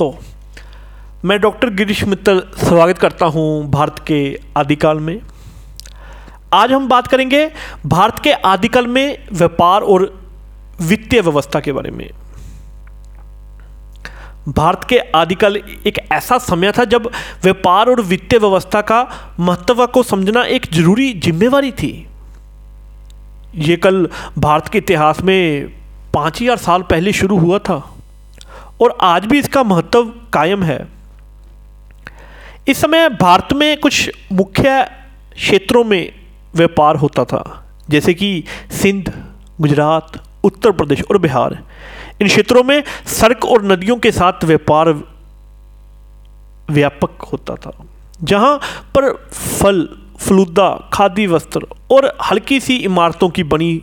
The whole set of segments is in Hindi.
दोस्तों, मैं डॉक्टर गिरीश मित्तल स्वागत करता हूँ भारत के आदिकाल में। आज हम बात करेंगे भारत के आदिकाल में व्यापार और वित्तीय व्यवस्था के बारे में। भारत के आदिकाल एक ऐसा समय था जब व्यापार और वित्तीय व्यवस्था का महत्व को समझना एक ज़रूरी जिम्मेवारी थी। ये कल भारत के इतिहास में पाँच हज़ार साल पहले शुरू हुआ था। और आज भी इसका महत्व कायम है। इस समय भारत में कुछ मुख्य क्षेत्रों में व्यापार होता था, जैसे कि सिंध, गुजरात, उत्तर प्रदेश और बिहार। इन क्षेत्रों में सड़क और नदियों के साथ व्यापार व्यापक होता था, जहाँ पर फल, फलूदा, खादी वस्त्र और हल्की सी इमारतों की बनी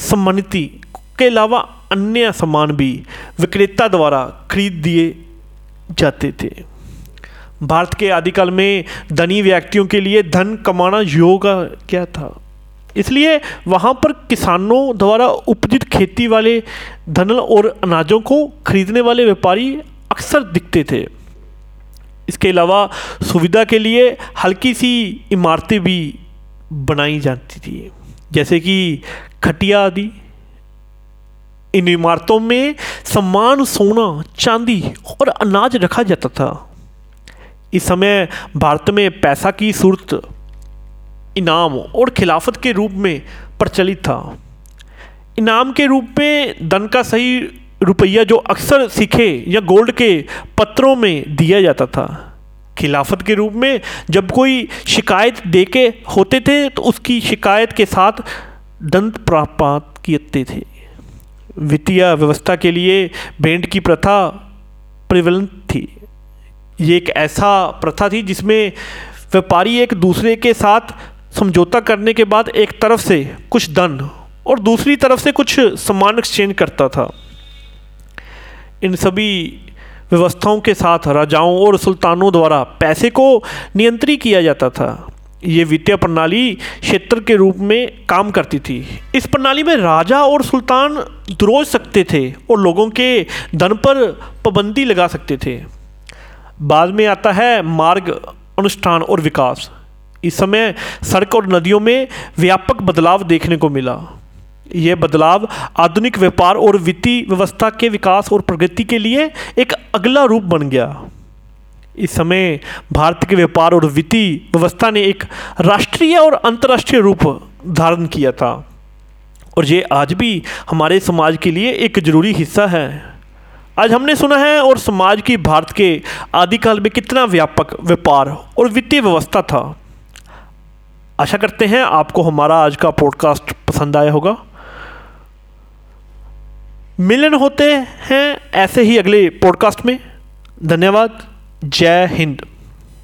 सम्मानिति के अलावा अन्य सामान भी विक्रेता द्वारा खरीद दिए जाते थे। भारत के आदिकाल में धनी व्यक्तियों के लिए धन कमाना योग क्या था? इसलिए वहाँ पर किसानों द्वारा उपजित खेती वाले धन और अनाजों को खरीदने वाले व्यापारी अक्सर दिखते थे। इसके अलावा सुविधा के लिए हल्की सी इमारतें भी बनाई जाती थी, जैसे कि खटिया आदि। इन इमारतों में सम्मान, सोना, चांदी और अनाज रखा जाता था। इस समय भारत में पैसा की सूरत इनाम और खिलाफत के रूप में प्रचलित था। इनाम के रूप में धन का सही रुपया जो अक्सर सिखे या गोल्ड के पत्रों में दिया जाता था। खिलाफत के रूप में जब कोई शिकायत दे के होते थे तो उसकी शिकायत के साथ दंत प्राप्त किए थे। वित्तीय व्यवस्था के लिए बैंड की प्रथा प्रिवलन थी। ये एक ऐसा प्रथा थी जिसमें व्यापारी एक दूसरे के साथ समझौता करने के बाद एक तरफ़ से कुछ धन और दूसरी तरफ़ से कुछ सामान एक्सचेंज करता था। इन सभी व्यवस्थाओं के साथ राजाओं और सुल्तानों द्वारा पैसे को नियंत्रित किया जाता था। ये वित्तीय प्रणाली क्षेत्र के रूप में काम करती थी। इस प्रणाली में राजा और सुल्तान द्रोज सकते थे और लोगों के धन पर पाबंदी लगा सकते थे। बाद में आता है मार्ग, अनुष्ठान और विकास। इस समय सड़क और नदियों में व्यापक बदलाव देखने को मिला। यह बदलाव आधुनिक व्यापार और वित्तीय व्यवस्था के विकास और प्रगति के लिए एक अगला रूप बन गया। इस समय भारत के व्यापार और वित्तीय व्यवस्था ने एक राष्ट्रीय और अंतर्राष्ट्रीय रूप धारण किया था। और ये आज भी हमारे समाज के लिए एक ज़रूरी हिस्सा है। आज हमने सुना है और समाज की भारत के आदिकाल में कितना व्यापक व्यापार और वित्तीय व्यवस्था था। आशा करते हैं आपको हमारा आज का पॉडकास्ट पसंद आया होगा। मिलन होते हैं ऐसे ही अगले पॉडकास्ट में। धन्यवाद। Jai Hind.